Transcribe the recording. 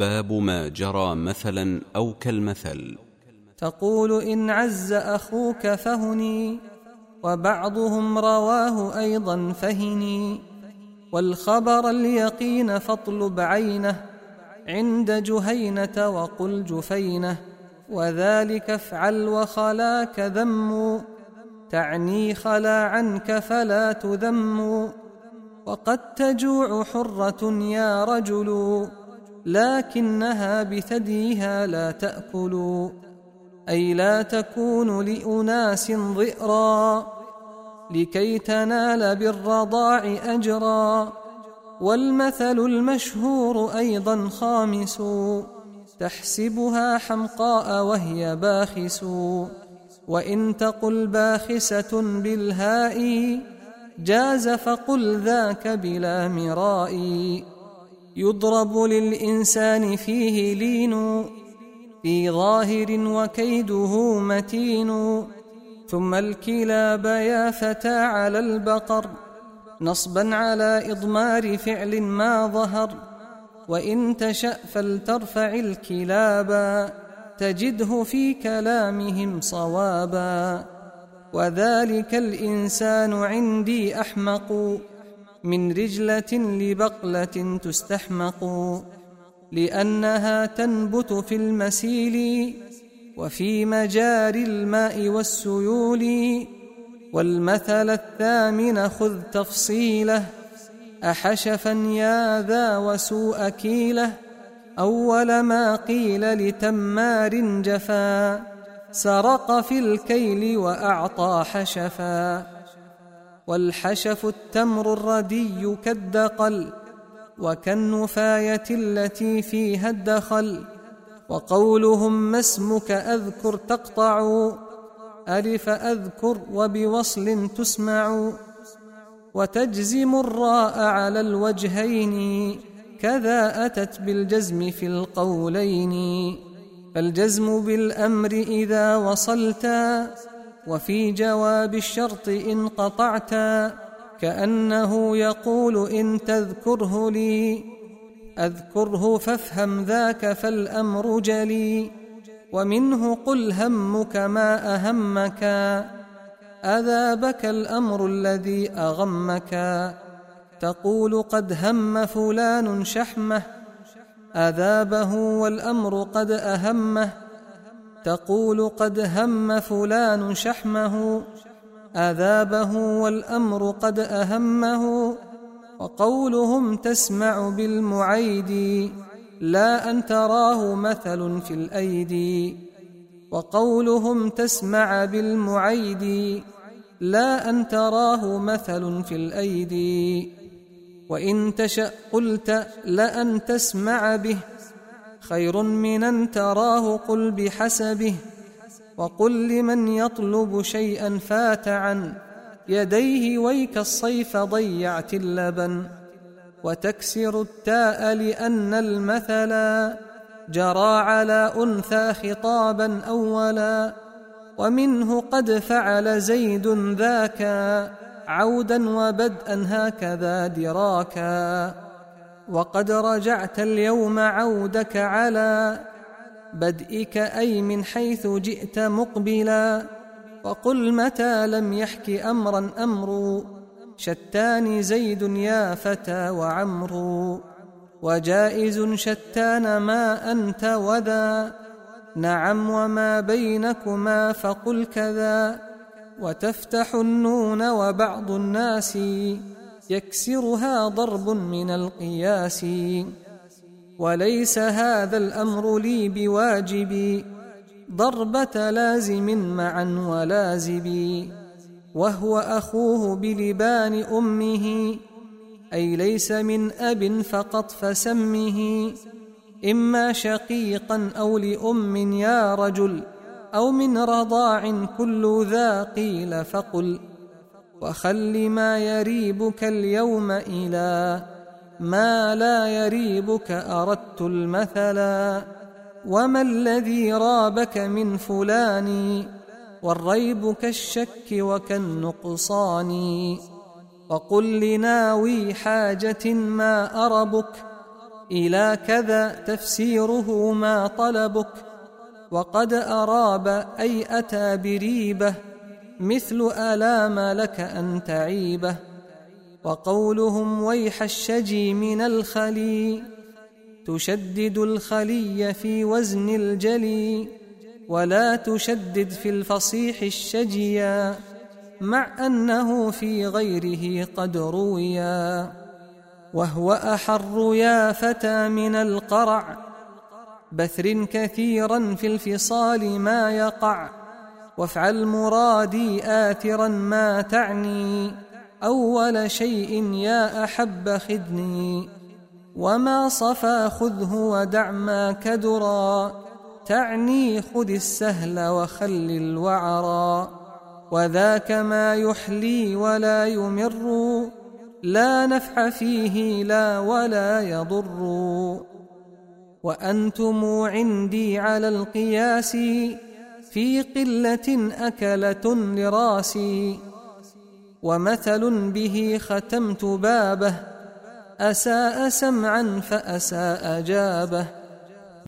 باب ما جرى مثلا أو كالمثل. تقول إن عز أخوك فهني وبعضهم رواه أيضا فهني. والخبر اليقين فاطلب عينه عند جهينة وقل جفينه. وذلك افعل وخلاك ذم تعني خلا عنك فلا تذم وقد تجوع حرة يا رجل لكنها بثديها لا تأكل أي لا تكون لأناس ضئرا لكي تنال بالرضاع أجرا. والمثل المشهور أيضا خامس تحسبها حمقاء وهي باخس. وإن تقل باخسة بالهاء جاز فقل ذاك بلا مراء. يضرب للإنسان فيه لين في ظاهر وكيده متين ثم الكلاب يا فتى على البقر نصبا على إضمار فعل ما ظهر وإن تشأ فلترفع الكلابا تجده في كلامهم صوابا. وذلك الإنسان عندي أحمق. من رجلة لبقلة تستحمق لأنها تنبت في المسيل وفي مجاري الماء والسيول. والمثل الثامن خذ تفصيله أحشفا يا ذا وسوء كيله. أول ما قيل لتمار جفا سرق في الكيل وأعطى حشفا. والحشف التمر الردي كالدقل وكالنفاية التي فيها الدخل وقولهم ما اسمك أذكر تقطع ألف أذكر وبوصل تسمع وتجزم الراء على الوجهين كذا أتت بالجزم في القولين فالجزم بالأمر إذا وصلت وفي جواب الشرط إن قطعت كأنه يقول إن تذكره لي. أذكره فافهم ذاك فالأمر جلي. ومنه قل همك ما أهمك. أذابك الأمر الذي أغمك. تقول قد هم فلان شحمة. أذابه والأمر قد أهمه. تقول قد هم فلان شحمه أذابه والأمر قد أهمه وقولهم تسمع بالمعيد لا أن تراه مثل في الأيدي وقولهم تسمع بالمعيد لا أن تراه مثل في الأيدي وإن تشأ قلت لأن تسمع به خير من أن تراه قل بحسبه وقل لمن يطلب شيئا فات عن يديه ويك الصيف ضيعت اللبن وتكسر التاء لأن المثلا جرى على أنثى خطابا أولا ومنه قد فعل زيد ذاك عودا وبدءا هكذا دراكا وقد رجعت اليوم عودك على بدئك أي من حيث جئت مقبلا وقل متى لم يحك أمرا أمر شتان زيد يا فتى وعمرو وجائز شتان ما أنت وذا نعم وما بينكما فقل كذا وتفتح النون وبعض الناس يكسرها ضرب من القياس. وليس هذا الأمر لي بواجب. ضربة لازم معا ولازب. وهو أخوه بلبان أمه. أي ليس من أب فقط فسمه. إما شقيقا أو لأم يا رجل. أو من رضاع كل ذا قيل فقل. وخل ما يريبك اليوم إلى ما لا يريبك أردت المثلا وما الذي رابك من فلان والريب كالشك وكالنقصان وقل لناوي حاجة ما أربك إلى كذا تفسيره ما طلبك وقد أراب أي أتى بريبة مثل ألام لك أن تعيبه وقولهم ويح الشجي من الخلي. تشدد الخلي في وزن الجلي ولا تشدد في الفصيح الشجيا مع أنه في غيره قد رويا. وهو أحر يا فتى من القرع بثر كثيرا في الفصال ما يقع. وافعل مرادي آثرا ما تعني. أول شيء يا أحب خذني وما صفى خذه ودع ما كدرا. تعني خذ السهل وخل الوعرا. وذاك ما يحلي ولا يمر لا نفع فيه لا ولا يضر. وأنتم عندي على القياس في قلة أكلة لراسي ومثل به ختمت بابه أساء سمعا فأساء جابه.